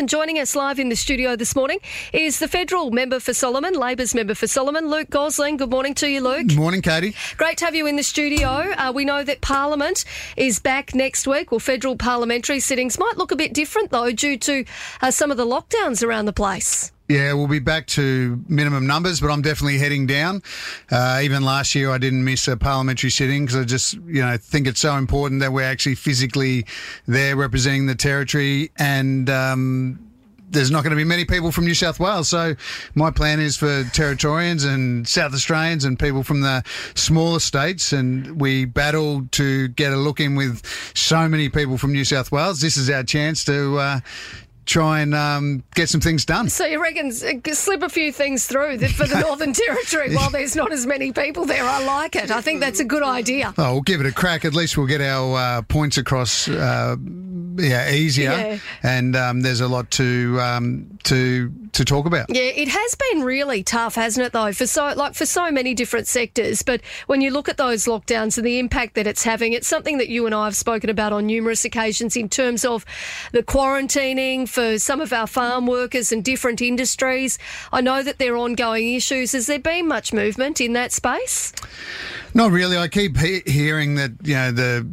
And joining us live in the studio this morning is the federal member for Solomon, Labor's member for Solomon, Luke Gosling. Good morning to you, Luke. Good morning, Katie. Great to have you in the studio. Uh, we know that Parliament is back next week. Well, federal parliamentary sittings might look a bit different, though, due to uh, some of the lockdowns around the place. Yeah, we'll be back to minimum numbers, but I'm definitely heading down. Uh, even last year, I didn't miss a parliamentary sitting because I just, you know, think it's so important that we're actually physically there representing the territory and. Um, there's not going to be many people from New South Wales. So my plan is for Territorians and South Australians and people from the smaller states. And we battle to get a look in with so many people from New South Wales. This is our chance to uh, try and um, get some things done. So you reckon uh, slip a few things through for the Northern Territory while there's not as many people there? I like it. I think that's a good idea. Oh, we'll give it a crack. At least we'll get our uh, points across. Uh, yeah, easier, yeah. and um, there's a lot to um, to to talk about. Yeah, it has been really tough, hasn't it? Though for so like for so many different sectors, but when you look at those lockdowns and the impact that it's having, it's something that you and I have spoken about on numerous occasions in terms of the quarantining for some of our farm workers and different industries. I know that there are ongoing issues. Has there been much movement in that space? Not really. I keep he- hearing that you know the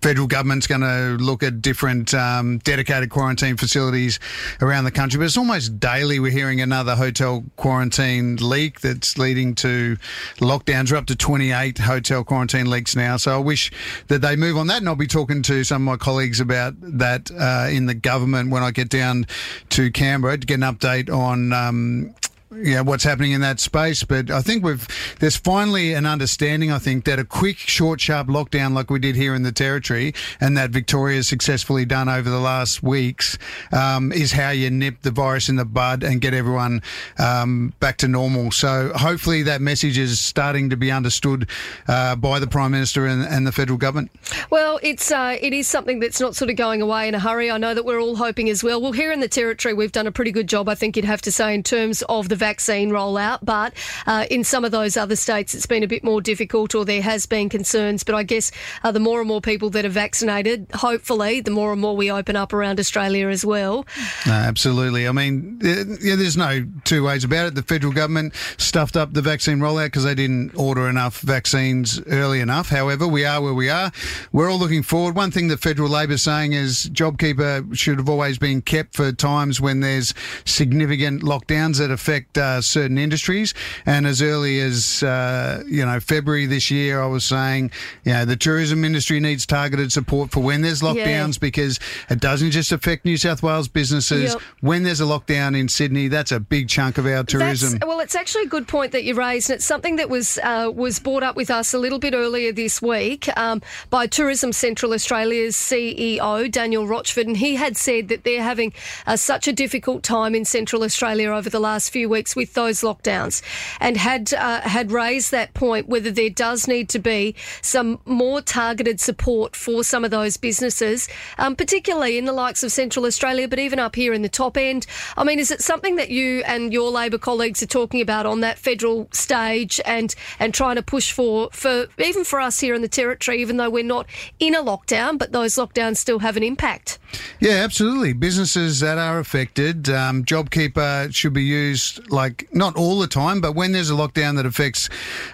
federal government's going to look at different um, dedicated quarantine facilities around the country. But it's almost daily we're hearing another hotel quarantine leak that's leading to lockdowns. We're up to 28 hotel quarantine leaks now. So I wish that they move on that. And I'll be talking to some of my colleagues about that uh, in the government when I get down to Canberra to get an update on. Um, yeah, what's happening in that space. But I think we've there's finally an understanding. I think that a quick, short, sharp lockdown like we did here in the territory, and that Victoria successfully done over the last weeks, um, is how you nip the virus in the bud and get everyone um, back to normal. So hopefully that message is starting to be understood uh, by the prime minister and, and, the federal government. Well, it's uh, it is something that's not sort of going away in a hurry. I know that we're all hoping as well. Well, here in the territory, we've done a pretty good job, I think you'd have to say, in terms of the vaccine rollout. But uh, in some of those other states, it's been a bit more difficult or there has been concerns. But I guess uh, the more and more people that are vaccinated, hopefully, the more and more we open up around Australia as well. No, absolutely. I mean, yeah, there's no two ways about it. The federal government stuffed up the vaccine rollout because they didn't order enough vaccines early enough. However, we are where we are. We're all looking forward. One thing that federal Labor saying is JobKeeper should have always been kept for times when there's significant lockdowns that affect affect uh, certain industries. And as early as uh, you know February this year, I was saying, you know, the tourism industry needs targeted support for when there's lockdowns yeah. because it doesn't just affect New South Wales businesses. Yep. When there's a lockdown in Sydney, that's a big chunk of our tourism. That's, well, it's actually a good point that you raised, and it's something that was uh, was brought up with us a little bit earlier this week um, by Tourism Central Australia's CEO Daniel Rochford, and he had said that they're having uh, such a difficult time in Central Australia over the last few weeks weeks with those lockdowns and had uh, had raised that point whether there does need to be some more targeted support for some of those businesses, um, particularly in the likes of Central Australia, but even up here in the top end. I mean, is it something that you and your Labor colleagues are talking about on that federal stage and and trying to push for for even for us here in the territory, even though we're not in a lockdown, but those lockdowns still have an impact? Yeah, absolutely. Businesses that are affected, um, JobKeeper should be used like not all the time, but when there's a lockdown that affects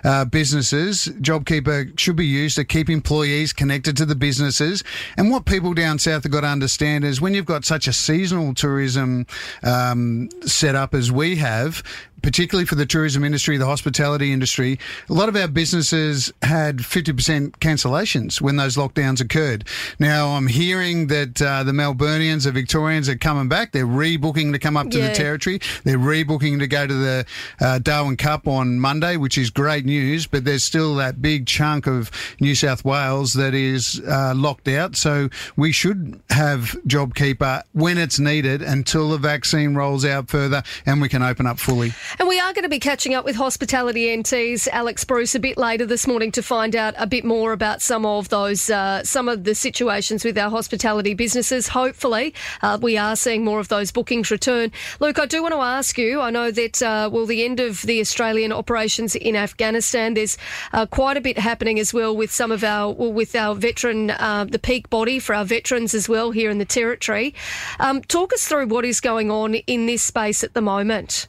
uh, businesses, JobKeeper should be used to keep employees connected to the businesses. And what people down south have got to understand is when you've got such a seasonal tourism um, set up as we have, particularly for the tourism industry, the hospitality industry, a lot of our businesses had 50% cancellations when those lockdowns occurred. Now, I'm hearing that uh, the Melburnians, the Victorians are coming back. They're rebooking to come up to yeah. the territory. They're rebooking to go to the uh, Darwin Cup on Monday, which is great news, but there's still that big chunk of New South Wales that is uh, locked out. So we should have JobKeeper when it's needed until the vaccine rolls out further and we can open up fully. And we are going to be catching up with Hospitality NT's Alex Bruce a bit later this morning to find out a bit more about some of those, uh, some of the situations with our hospitality businesses. Hopefully, uh, we are seeing more of those bookings return. Luke, I do want to ask you. I know that uh, well, the end of the Australian operations in Afghanistan. There's uh, quite a bit happening as well with some of our, well, with our veteran, uh, the peak body for our veterans as well here in the territory. Um, talk us through what is going on in this space at the moment.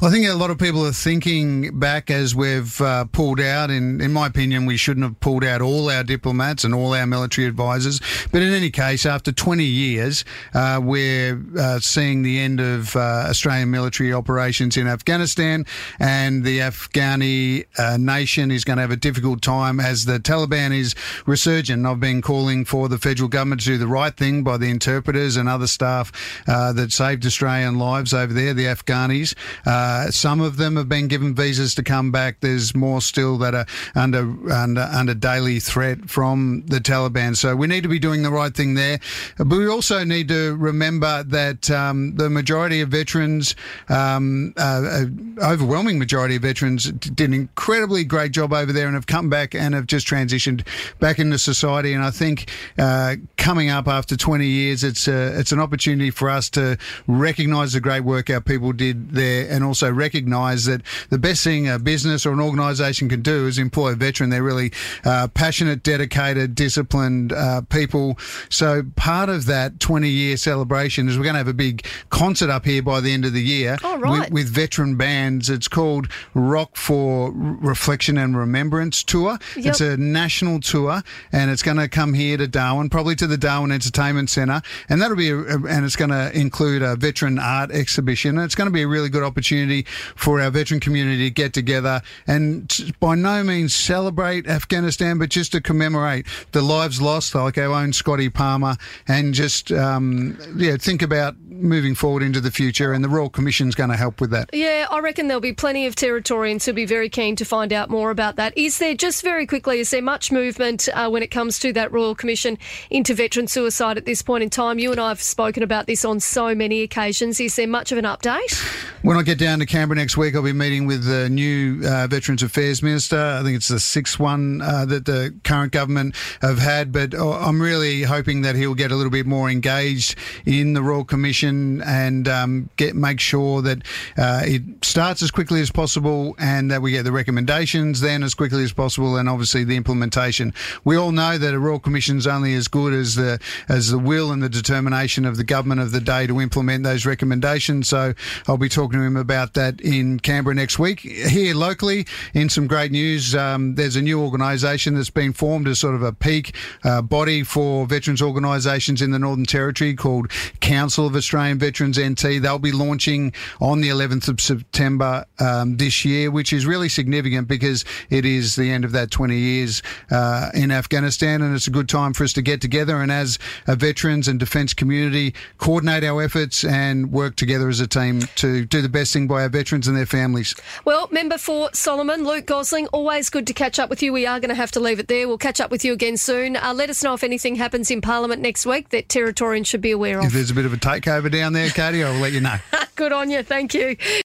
Well, I think a lot of people are thinking back as we've uh, pulled out. In, in my opinion, we shouldn't have pulled out all our diplomats and all our military advisors. But in any case, after 20 years, uh, we're uh, seeing the end of uh, Australian military operations in Afghanistan, and the Afghani uh, nation is going to have a difficult time as the Taliban is resurgent. I've been calling for the federal government to do the right thing by the interpreters and other staff uh, that saved Australian lives over there, the Afghanis. Uh, some of them have been given visas to come back. There's more still that are under, under under daily threat from the Taliban. So we need to be doing the right thing there. But we also need to remember that um, the majority of veterans, um, uh, overwhelming majority of veterans, did an incredibly great job over there and have come back and have just transitioned back into society. And I think uh, coming up after 20 years, it's a, it's an opportunity for us to recognise the great work our people did there, and also recognise that the best thing a business or an organisation can do is employ a veteran. They're really uh, passionate, dedicated, disciplined uh, people. So part of that 20 year celebration is we're going to have a big concert up here by the end of the year oh, right. with, with, veteran bands. It's called Rock for Reflection and Remembrance Tour. Yep. It's a national tour, and it's going to come here to Darwin, probably to the Darwin Entertainment Centre, and that'll be a, and it's going to include a veteran art exhibition. It's going to be a really good opportunity for our veteran community to get together and by no means celebrate Afghanistan, but just to commemorate the lives lost, like our own Scotty Palmer, and just um, yeah, think about moving forward into the future. And the Royal Commission's going to help with that. Yeah, I reckon there'll be plenty of Territorians who'll be very keen to find out more about that. Is there just very quickly? Is there much movement uh, when it comes to that Royal Commission into veteran suicide at this point in time? You and I have spoken about this on so many occasions. Is there much of an update? When I get down to Canberra next week, I'll be meeting with the new uh, Veterans Affairs Minister. I think it's the sixth one uh, that the current government have had, but uh, I'm really hoping that he'll get a little bit more engaged in the Royal Commission and um, get make sure that uh, it starts as quickly as possible and that we get the recommendations then as quickly as possible, and obviously the implementation. We all know that a Royal Commission is only as good as the as the will and the determination of the government of the day to implement those recommendations. So I'll be talking to him about that in Canberra next week. Here locally, in some great news, um, there's a new organisation that's been formed as sort of a peak uh, body for veterans organisations in the Northern Territory called Council of Australian Veterans NT. They'll be launching on the 11th of September um, this year, which is really significant because it is the end of that 20 years uh, in Afghanistan, and it's a good time for us to get together and as a veterans and defence community coordinate our efforts and work together as a team to do the best thing by our veterans and their families. Well, member for Solomon, Luke Gosling, always good to catch up with you. We are going to have to leave it there. We'll catch up with you again soon. Uh, let us know if anything happens in Parliament next week that Territorians should be aware of. If there's a bit of a takeover down there, Katie, I'll let you know. good on you. Thank you.